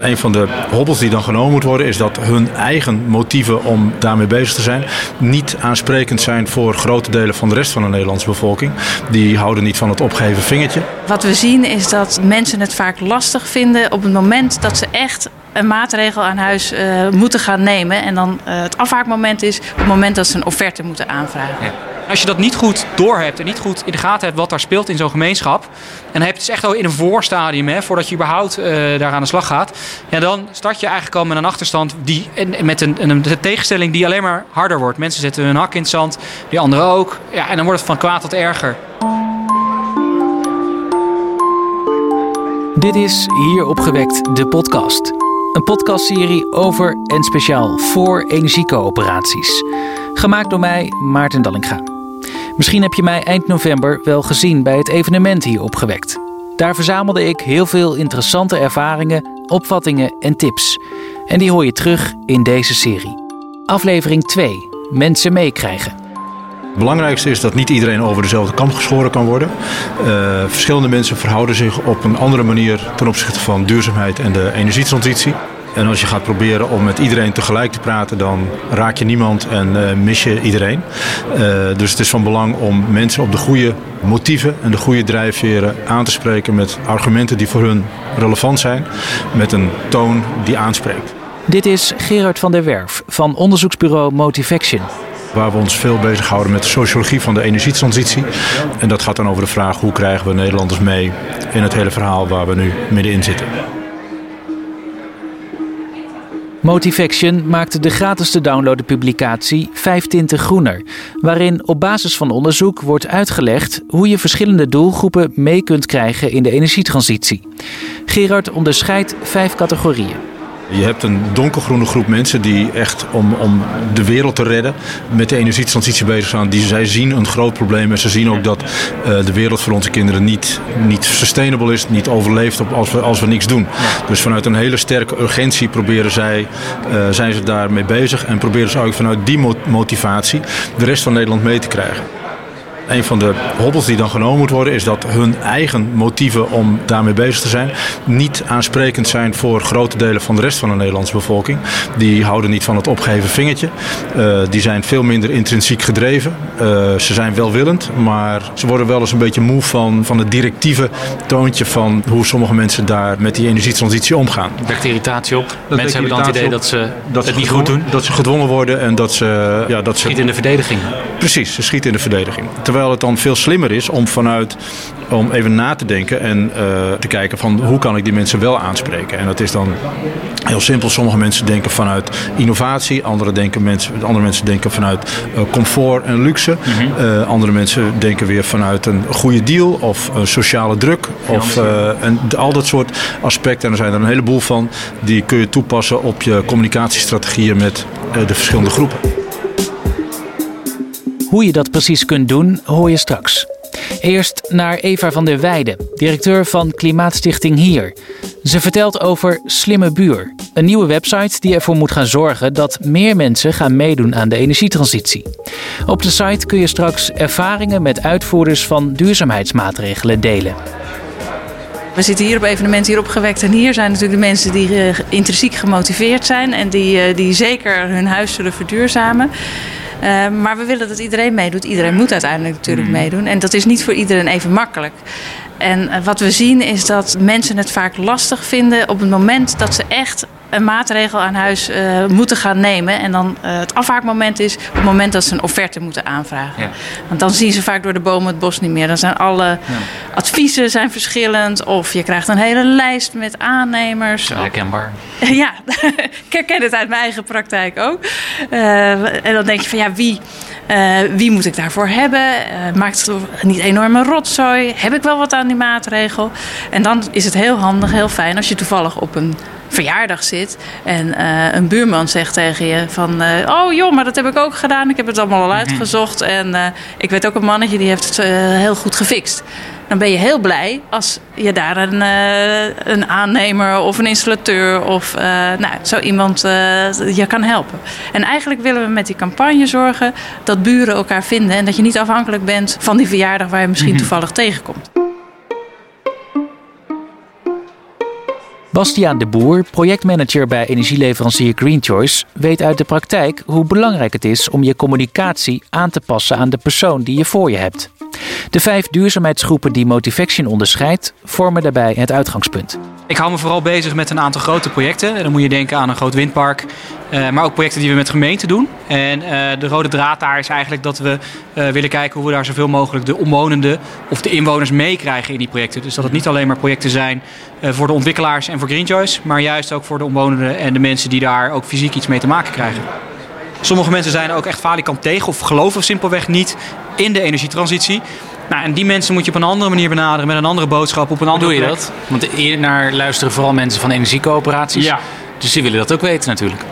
Een van de hobbels die dan genomen moet worden is dat hun eigen motieven om daarmee bezig te zijn niet aansprekend zijn voor grote delen van de rest van de Nederlandse bevolking. Die houden niet van het opgeheven vingertje. Wat we zien is dat mensen het vaak lastig vinden op het moment dat ze echt een maatregel aan huis uh, moeten gaan nemen. En dan uh, het afhaakmoment is op het moment dat ze een offerte moeten aanvragen. Ja. Als je dat niet goed doorhebt en niet goed in de gaten hebt wat daar speelt in zo'n gemeenschap. En dan heb je het echt al in een voorstadium, hè, voordat je überhaupt uh, daar aan de slag gaat. Ja, dan start je eigenlijk al met een achterstand die, met een, een, een, tegenstelling die alleen maar harder wordt. Mensen zetten hun hak in het zand, die anderen ook. Ja, en dan wordt het van kwaad tot erger. Dit is Hier Opgewekt, de podcast. Een podcastserie over en speciaal voor energiecoöperaties. Gemaakt door mij, Maarten Dallinga. Misschien heb je mij eind november wel gezien bij het evenement hier opgewekt. Daar verzamelde ik heel veel interessante ervaringen, opvattingen en tips. En die hoor je terug in deze serie. Aflevering 2. Mensen meekrijgen. Het belangrijkste is dat niet iedereen over dezelfde kam geschoren kan worden. Uh, verschillende mensen verhouden zich op een andere manier ten opzichte van duurzaamheid en de energietransitie. En als je gaat proberen om met iedereen tegelijk te praten, dan raak je niemand en uh, mis je iedereen. Uh, dus het is van belang om mensen op de goede motieven en de goede drijfveren aan te spreken met argumenten die voor hun relevant zijn, met een toon die aanspreekt. Dit is Gerard van der Werf van onderzoeksbureau Motivaction waar we ons veel bezighouden met de sociologie van de energietransitie. En dat gaat dan over de vraag hoe krijgen we Nederlanders mee in het hele verhaal waar we nu middenin zitten. Motivaction maakte de gratis te downloaden publicatie 25 groener, waarin op basis van onderzoek wordt uitgelegd hoe je verschillende doelgroepen mee kunt krijgen in de energietransitie. Gerard onderscheidt vijf categorieën. Je hebt een donkergroene groep mensen die echt om, om de wereld te redden met de energietransitie bezig zijn. Die, zij zien een groot probleem en ze zien ook dat uh, de wereld voor onze kinderen niet, niet sustainable is, niet overleeft op als, we, als we niks doen. Dus vanuit een hele sterke urgentie proberen zij, uh, zijn ze daarmee bezig en proberen ze ook vanuit die motivatie de rest van Nederland mee te krijgen. Een van de hobbels die dan genomen moet worden is dat hun eigen motieven om daarmee bezig te zijn niet aansprekend zijn voor grote delen van de rest van de Nederlandse bevolking. Die houden niet van het opgeheven vingertje. Uh, die zijn veel minder intrinsiek gedreven. Uh, ze zijn welwillend, maar ze worden wel eens een beetje moe van, van het directieve toontje van hoe sommige mensen daar met die energietransitie omgaan. Wekt irritatie op. Dat mensen hebben dan het idee dat ze dat het niet goed doen. Dat ze gedwongen worden en dat ze... Ja, dat ze schieten in de verdediging. Precies, ze schieten in de verdediging. Terwijl Terwijl het dan veel slimmer is om vanuit om even na te denken en uh, te kijken van hoe kan ik die mensen wel aanspreken. En dat is dan heel simpel. Sommige mensen denken vanuit innovatie, andere, denken mensen, andere mensen denken vanuit uh, comfort en luxe. Mm -hmm. uh, andere mensen denken weer vanuit een goede deal of sociale druk. Of, en al dat soort aspecten. En er zijn er een heleboel van. Die kun je toepassen op je communicatiestrategieën met de verschillende groepen. Hoe je dat precies kunt doen, hoor je straks. Eerst naar Eva van der Weijden, directeur van Klimaatstichting Hier. Ze vertelt over Slimme Buur, een nieuwe website die ervoor moet gaan zorgen dat meer mensen gaan meedoen aan de energietransitie. Op de site kun je straks ervaringen met uitvoerders van duurzaamheidsmaatregelen delen. We zitten hier op evenementen hier opgewekt en hier zijn natuurlijk de mensen die uh, intrinsiek gemotiveerd zijn en die, uh, die zeker hun huis zullen verduurzamen. Uh, maar we willen dat iedereen meedoet. Iedereen moet uiteindelijk natuurlijk mm. meedoen. En dat is niet voor iedereen even makkelijk. En uh, wat we zien is dat mensen het vaak lastig vinden op het moment dat ze echt een maatregel aan huis uh, moeten gaan nemen. En dan uh, het afhaakmoment is op het moment dat ze een offerte moeten aanvragen. Ja. Want dan zien ze vaak door de bomen het bos niet meer. Dan zijn alle ja. adviezen zijn verschillend. Of je krijgt een hele lijst met aannemers. Herkenbaar. ja, ik herken het uit mijn eigen praktijk ook. Uh, en dan denk je van ja, wie, wie moet ik daarvoor hebben? maakt het niet enorme rotzooi? Heb ik wel wat aan die maatregel? En dan is het heel handig, heel fijn als je toevallig op een verjaardag zit en uh, een buurman zegt tegen je van... Uh, oh joh, maar dat heb ik ook gedaan. Ik heb het allemaal al uitgezocht. En uh, ik weet ook een mannetje die heeft het heel goed gefixt. Dan ben je heel blij als je daar een, een aannemer of een installateur of nou, zo iemand je kan helpen. En eigenlijk willen we met die campagne zorgen dat buren elkaar vinden... en dat je niet afhankelijk bent van die verjaardag waar je misschien toevallig tegenkomt. Bastiaan de Boer, projectmanager bij energieleverancier Green Choice, weet uit de praktijk hoe belangrijk het is om je communicatie aan te passen aan de persoon die je voor je hebt. De vijf duurzaamheidsgroepen die Motivaction onderscheidt, vormen daarbij het uitgangspunt. Ik hou me vooral bezig met een aantal grote projecten. En dan moet je denken aan een groot windpark, uh, maar ook projecten die we met gemeenten doen. En uh, de rode draad daar is eigenlijk dat we uh, willen kijken hoe we daar zoveel mogelijk de omwonenden of de inwoners meekrijgen in die projecten. Dus dat het niet alleen maar projecten zijn voor de ontwikkelaars en voor Green Choice, maar juist ook voor de omwonenden en de mensen die daar ook fysiek iets mee te maken krijgen. Sommige mensen zijn ook echt falikant tegen of geloven simpelweg niet in de energietransitie. Nou, en die mensen moet je op een andere manier benaderen met een andere boodschap op een andere Hoe doe je dat? Want naar luisteren vooral mensen van energiecoöperaties. Ja. Dus die willen dat ook weten natuurlijk.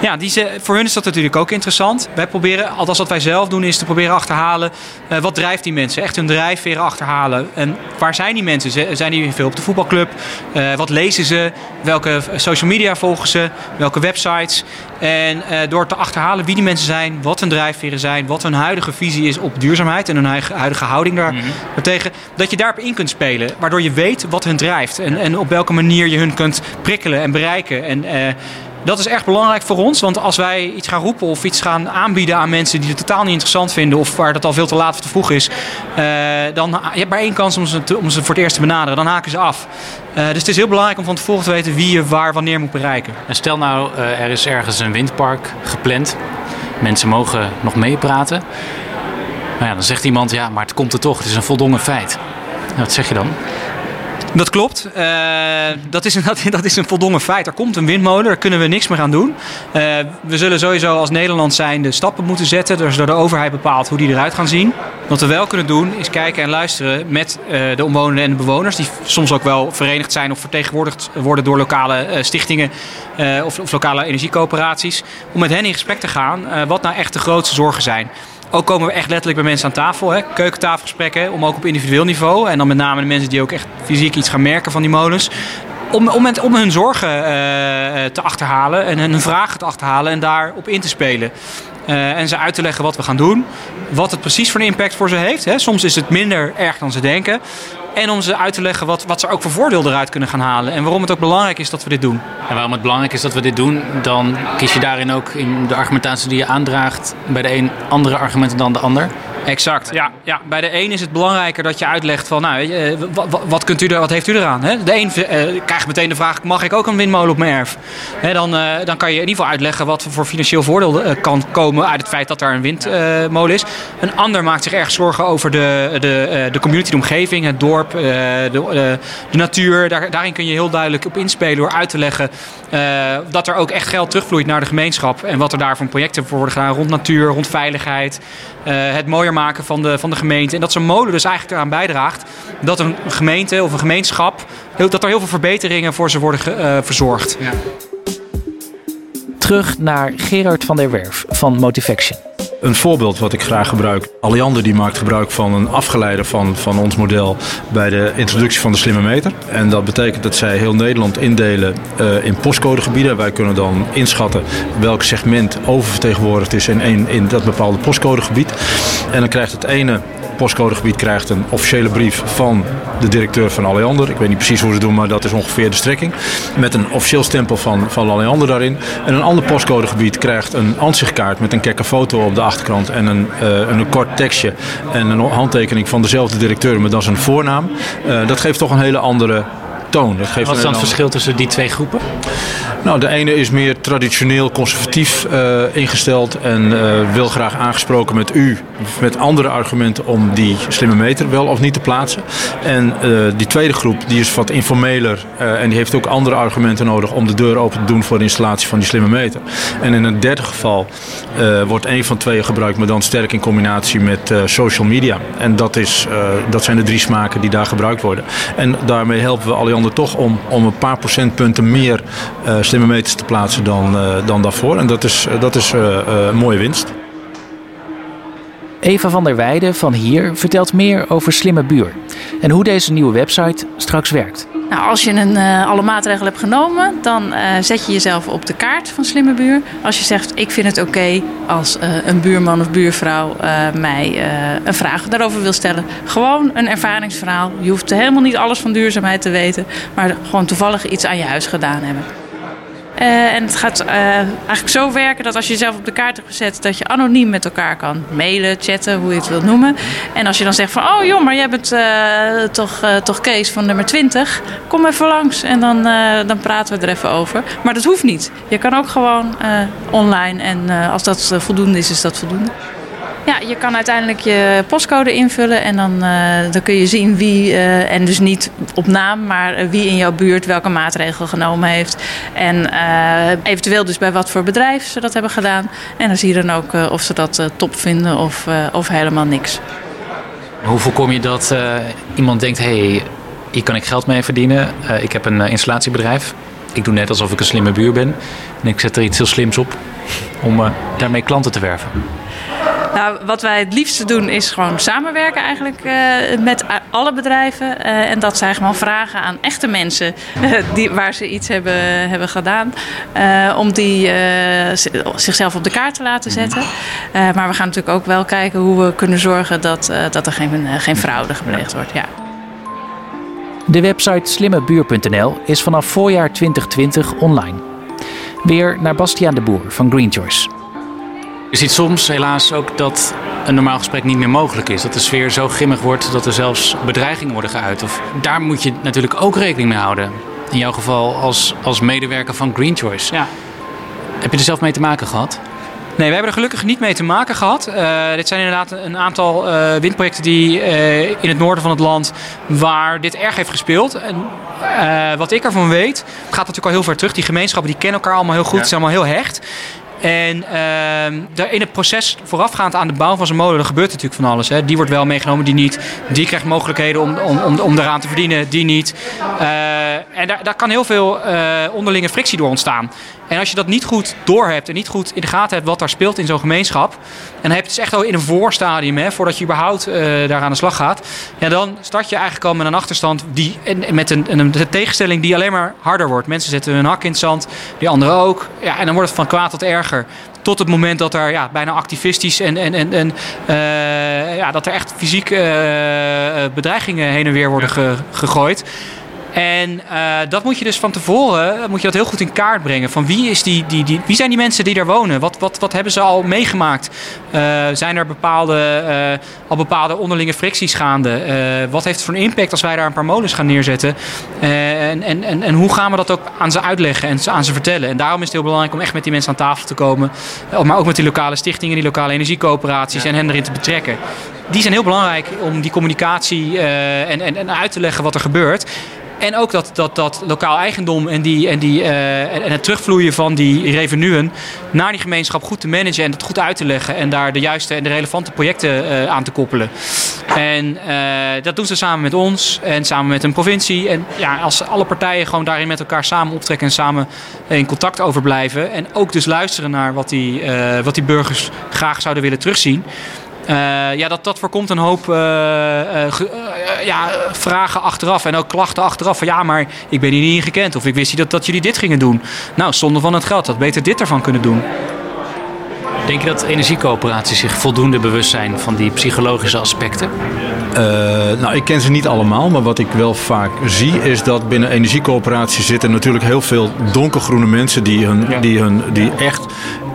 Ja, die ze, voor hun is dat natuurlijk ook interessant. Wij proberen, althans wat wij zelf doen, is te proberen achterhalen uh, wat drijft die mensen. Echt hun drijfveren achterhalen. En waar zijn die mensen? Zijn die veel op de voetbalclub? Uh, wat lezen ze? Welke social media volgen ze? Welke websites? En uh, door te achterhalen wie die mensen zijn, wat hun drijfveren zijn, wat hun huidige visie is op duurzaamheid en hun huidige houding daar, mm -hmm. daartegen, dat je daarop in kunt spelen. Waardoor je weet wat hun drijft en, en op welke manier je hun kunt prikkelen en bereiken. En dat is echt belangrijk voor ons, want als wij iets gaan roepen of iets gaan aanbieden aan mensen die het totaal niet interessant vinden of waar dat al veel te laat of te vroeg is, uh, dan je hebt maar één kans om ze, om ze voor het eerst te benaderen. Dan haken ze af. Uh, dus het is heel belangrijk om van tevoren te weten wie je waar wanneer moet bereiken. En stel nou, er is ergens een windpark gepland. Mensen mogen nog meepraten. Nou ja, dan zegt iemand, ja, maar het komt er toch. Het is een voldongen feit. Wat zeg je dan? Dat klopt. Uh, dat, is een, dat, is een voldongen feit. Er komt een windmolen, daar kunnen we niks meer aan doen. Uh, we zullen sowieso als Nederland zijn de stappen moeten zetten. Dus door de overheid bepaalt hoe die eruit gaan zien. Wat we wel kunnen doen is kijken en luisteren met uh, de omwonenden en de bewoners. Die soms ook wel verenigd zijn of vertegenwoordigd worden door lokale stichtingen of, of, lokale energiecoöperaties. Om met hen in gesprek te gaan wat nou echt de grootste zorgen zijn. Ook komen we echt letterlijk bij mensen aan tafel. Hè? Keukentafelgesprekken, om ook op individueel niveau. En dan met name de mensen die ook echt fysiek iets gaan merken van die molens. Om, om, hun zorgen uh, te achterhalen en hun vragen te achterhalen en daarop in te spelen. Uh, en ze uit te leggen wat we gaan doen. Wat het precies voor een impact voor ze heeft. Hè? Soms is het minder erg dan ze denken. En om ze uit te leggen wat, wat ze ook voor voordeel eruit kunnen gaan halen. En waarom het ook belangrijk is dat we dit doen. En waarom het belangrijk is dat we dit doen, dan kies je daarin ook in de argumentatie die je aandraagt bij de een andere argumenten dan de ander. Exact, ja, ja. Bij de een is het belangrijker dat je uitlegt van, nou, wat, wat, kunt u er, wat heeft u eraan? Hè? De een uh, krijgt meteen de vraag, mag ik ook een windmolen op mijn erf? Hè, dan, uh, dan kan je in ieder geval uitleggen wat voor financieel voordeel uh, kan komen uit het feit dat daar een windmolen is. Een ander maakt zich erg zorgen over de, de, de community, de omgeving, het dorp, de, de, natuur. Daar, daarin kun je heel duidelijk op inspelen door uit te leggen dat er ook echt geld terugvloeit naar de gemeenschap. En wat er daar projecten voor worden gedaan rond natuur, rond veiligheid. het maken van de, van de gemeente. En dat zo'n molen dus eigenlijk eraan bijdraagt dat een gemeente of een gemeenschap, dat er heel veel verbeteringen voor ze worden uh, verzorgd. Ja. Terug naar Gerard van der Werf van Motivaction. Een voorbeeld wat ik graag gebruik. Alliander die maakt gebruik van een afgeleide van, van ons model bij de introductie van de slimme meter. En dat betekent dat zij heel Nederland indelen uh, in postcodegebieden. Wij kunnen dan inschatten welk segment oververtegenwoordigd is in, een, in dat bepaalde postcodegebied. En dan krijgt het ene postcodegebied krijgt een officiële brief van de directeur van Alliander. Ik weet niet precies hoe ze doen, maar dat is ongeveer de strekking. Met een officieel stempel van, van Alliander daarin. En een ander postcodegebied krijgt een ansichtkaart met een kekke foto op de achterkant en een, uh, een kort tekstje en een handtekening van dezelfde directeur, maar dat is een voornaam. Uh, dat geeft toch een hele andere toon. Dat geeft Wat is dan het verschil tussen die twee groepen? Nou, de ene is meer traditioneel conservatief uh, ingesteld en uh, wil graag aangesproken met u, met andere argumenten om die slimme meter wel of niet te plaatsen. En uh, die tweede groep, die is wat informeler en die heeft ook andere argumenten nodig om de deur open te doen voor de installatie van die slimme meter. En in het derde geval wordt één van tweeën gebruikt, maar dan sterk in combinatie met social media. En dat, is, dat zijn de drie smaken die daar gebruikt worden. En daarmee helpen we Alliander toch om, om een paar procentpunten meer slimme meters te plaatsen dan, uh, dan daarvoor. En dat is, dat is uh, uh, een mooie winst. Eva van der Weijden van hier vertelt meer over Slimme Buur en hoe deze nieuwe website straks werkt. Nou, als je een, uh, alle maatregelen hebt genomen, dan uh, zet je jezelf op de kaart van Slimme Buur. Als je zegt, ik vind het oké als uh, een buurman of buurvrouw mij een vraag daarover wil stellen. Gewoon een ervaringsverhaal. Je hoeft helemaal niet alles van duurzaamheid te weten, maar gewoon toevallig iets aan je huis gedaan hebben. Uh, en het gaat uh, eigenlijk zo werken dat als je jezelf op de kaart hebt gezet, dat je anoniem met elkaar kan mailen, chatten, hoe je het wilt noemen. En als je dan zegt van, oh joh, maar jij bent uh, toch, toch Kees van nummer 20, kom even langs en dan, dan praten we er even over. Maar dat hoeft niet. Je kan ook gewoon online en als dat voldoende is, is dat voldoende. Ja, je kan uiteindelijk je postcode invullen en dan, uh, dan kun je zien wie, uh, en dus niet op naam, maar wie in jouw buurt welke maatregel genomen heeft. En eventueel dus bij wat voor bedrijf ze dat hebben gedaan. En dan zie je dan ook of ze dat top vinden of, of helemaal niks. Hoe voorkom je dat iemand denkt, hey, hier kan ik geld mee verdienen. ik heb een installatiebedrijf. Ik doe net alsof ik een slimme buur ben. En ik zet er iets heel slims op om daarmee klanten te werven. Nou, wat wij het liefste doen is gewoon samenwerken eigenlijk uh, met alle bedrijven. Uh, en dat zij gewoon vragen aan echte mensen uh, die, waar ze iets hebben, hebben gedaan. om die zichzelf op de kaart te laten zetten. maar we gaan natuurlijk ook wel kijken hoe we kunnen zorgen dat, dat er geen, geen fraude gepleegd wordt. Ja. De website slimmebuur.nl is vanaf voorjaar 2020 online. Weer naar Bastiaan de Boer van Green Choice. Je ziet soms helaas ook dat een normaal gesprek niet meer mogelijk is. Dat de sfeer zo grimmig wordt dat er zelfs bedreigingen worden geuit. Of, daar moet je natuurlijk ook rekening mee houden. In jouw geval als, als medewerker van Green Choice. Ja. Heb je er zelf mee te maken gehad? Nee, we hebben er gelukkig niet mee te maken gehad. Uh, dit zijn inderdaad een aantal uh, windprojecten die uh, in het noorden van het land waar dit erg heeft gespeeld. En wat ik ervan weet, het gaat natuurlijk al heel ver terug. Die gemeenschappen die kennen elkaar allemaal heel goed, ja. zijn allemaal heel hecht. En uh, in het proces voorafgaand aan de bouw van zo'n molen, er gebeurt natuurlijk van alles. Hè. Die wordt wel meegenomen, die niet. Die krijgt mogelijkheden om, om, om, om eraan te verdienen, die niet. Uh, en daar, daar kan heel veel uh, onderlinge frictie door ontstaan. En als je dat niet goed doorhebt en niet goed in de gaten hebt wat daar speelt in zo'n gemeenschap. En dan heb je het dus echt al in een voorstadium, hè, voordat je überhaupt uh, daar aan de slag gaat. Ja, dan start je eigenlijk al met een achterstand die, en, met een, een, een, tegenstelling die alleen maar harder wordt. Mensen zetten hun hak in het zand, die anderen ook. Ja, en dan wordt het van kwaad tot erger. Tot het moment dat er ja, bijna activistisch en, en, en, en uh, ja, dat er echt fysiek uh, bedreigingen heen en weer worden ge, gegooid. En uh, dat moet je dus van tevoren moet je dat heel goed in kaart brengen. Van wie, is die, die, die, wie zijn die mensen die daar wonen? Wat, wat, wat hebben ze al meegemaakt? Uh, zijn er bepaalde, uh, al bepaalde onderlinge fricties gaande? wat heeft het voor een impact als wij daar een paar molens gaan neerzetten? en, en, en, en hoe gaan we dat ook aan ze uitleggen en aan ze vertellen? En daarom is het heel belangrijk om echt met die mensen aan tafel te komen. Maar ook met die lokale stichtingen, die lokale energiecoöperaties ja. en hen erin te betrekken die zijn heel belangrijk om die communicatie uh, en, en, en uit te leggen wat er gebeurt. En ook dat, dat, dat lokaal eigendom en, die, en, die, uh, en het terugvloeien van die revenuen naar die gemeenschap goed te managen en dat goed uit te leggen. En daar de juiste en de relevante projecten uh, aan te koppelen. En uh, dat doen ze samen met ons en samen met een provincie. En ja, als alle partijen gewoon daarin met elkaar samen optrekken en samen in contact over blijven. En ook dus luisteren naar wat die, wat die burgers graag zouden willen terugzien. Uh, ja, dat, dat voorkomt een hoop uh, uh, ja, vragen achteraf en ook klachten achteraf. Van ja, maar ik ben hier niet in gekend of ik wist niet dat, dat jullie dit gingen doen. Nou, zonder van het geld, had beter dit ervan kunnen doen. Denk je dat energiecoöperaties zich voldoende bewust zijn van die psychologische aspecten? Uh, nou, ik ken ze niet allemaal, maar wat ik wel vaak zie is dat binnen energiecoöperaties zitten natuurlijk heel veel donkergroene mensen die, hun, ja. die, hun, die echt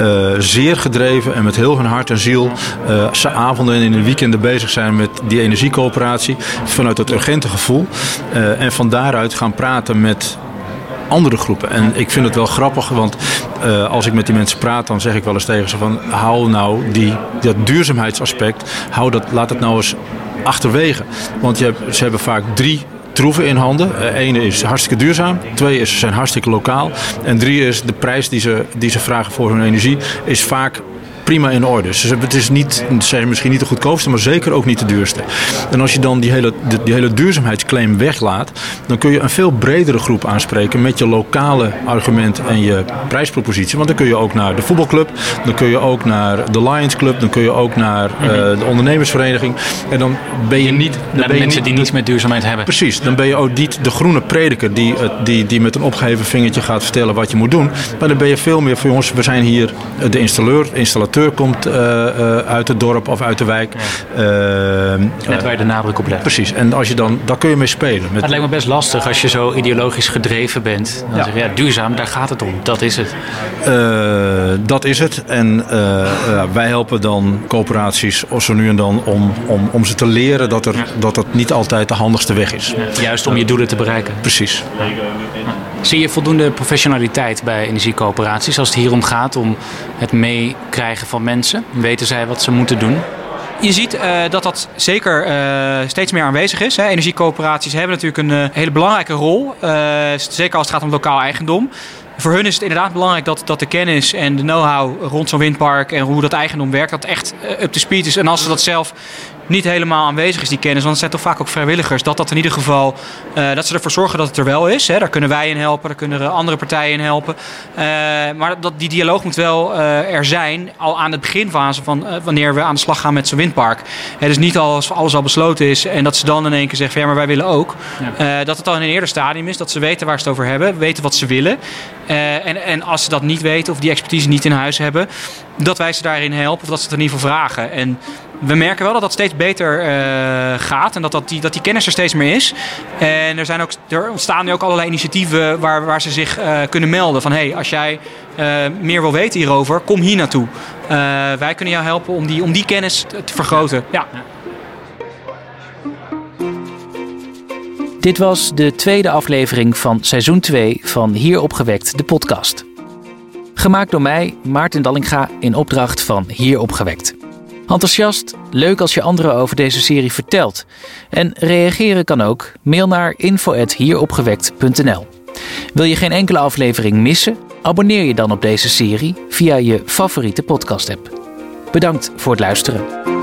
uh, zeer gedreven en met heel hun hart en ziel uh, avonden en in de weekenden bezig zijn met die energiecoöperatie. Vanuit het urgente gevoel. Uh, en van daaruit gaan praten met andere groepen. En ik vind het wel grappig, want uh, als ik met die mensen praat, dan zeg ik wel eens tegen ze van hou nou die, dat duurzaamheidsaspect, hou dat, laat het nou eens achterwege. Want je hebt, ze hebben vaak drie troeven in handen. Eén uh, is hartstikke duurzaam. Twee is ze zijn hartstikke lokaal. En drie is de prijs die ze, die ze vragen voor hun energie is vaak prima in orde. Dus het is niet, zijn misschien niet de goedkoopste, maar zeker ook niet de duurste. En als je dan die hele, die hele duurzaamheidsclaim weglaat, dan kun je een veel bredere groep aanspreken met je lokale argument en je prijspropositie. Want dan kun je ook naar de voetbalclub, dan kun je ook naar de Lions Club, dan kun je ook naar uh, de ondernemersvereniging. En dan ben je niet. Dan naar ben de mensen niet, die niets met duurzaamheid hebben. Precies, dan ben je ook niet de groene prediker die, die, die met een opgeheven vingertje gaat vertellen wat je moet doen. Maar dan ben je veel meer van jongens, we zijn hier de installeur, installateur komt uh, uh, uit het dorp of uit de wijk. Ja. Net waar je de nadruk op legt. Precies, en als je dan, daar kun je mee spelen. Met... Het lijkt me best lastig als je zo ideologisch gedreven bent. Dan ja. zeg je, ja, duurzaam, daar gaat het om. Dat is het. dat is het. En wij helpen dan coöperaties of zo nu en dan om, om, om ze te leren dat, er, ja. dat dat niet altijd de handigste weg is. Juist om je doelen te bereiken. Precies. Zie je voldoende professionaliteit bij energiecoöperaties als het hier om gaat om het meekrijgen van mensen? Weten zij wat ze moeten doen? Je ziet uh, dat dat zeker uh, steeds meer aanwezig is. Hè. Energiecoöperaties hebben natuurlijk een uh, hele belangrijke rol. zeker als het gaat om lokaal eigendom. Voor hun is het inderdaad belangrijk dat, dat de kennis en de know-how rond zo'n windpark en hoe dat eigendom werkt, dat echt up to speed is. En als ze dat zelf niet helemaal aanwezig is, die kennis. Want het zijn toch vaak ook vrijwilligers. Dat dat in ieder geval, uh, dat ze ervoor zorgen dat het er wel is. Hè. Daar kunnen wij in helpen, daar kunnen andere partijen in helpen. Uh, maar dat, die dialoog moet wel uh, er zijn, al aan de beginfase van wanneer we aan de slag gaan met zo'n windpark. Hè, dus niet als alles al besloten is en dat ze dan in één keer zeggen, ja, maar wij willen ook. Ja. dat het al in een eerder stadium is, dat ze weten waar ze het over hebben, weten wat ze willen. en, en als ze dat niet weten of die expertise niet in huis hebben, dat wij ze daarin helpen of dat ze het in ieder geval vragen. En we merken wel dat dat steeds beter uh, gaat en dat, dat, die, dat die kennis er steeds meer is. En er, zijn ook, er ontstaan nu ook allerlei initiatieven waar, waar ze zich uh, kunnen melden. Van hé, hey, als jij uh, meer wil weten hierover, kom hier naartoe. wij kunnen jou helpen om die, om die kennis te, te vergroten. Ja. Dit was de tweede aflevering van seizoen 2 van Hier Opgewekt, de podcast. Gemaakt door mij, Maarten Dallinga, in opdracht van Hier Opgewekt. Enthousiast? Leuk als je anderen over deze serie vertelt. En reageren kan ook. Mail naar info.hieropgewekt.nl Wil je geen enkele aflevering missen? Abonneer je dan op deze serie via je favoriete podcast-app. Bedankt voor het luisteren.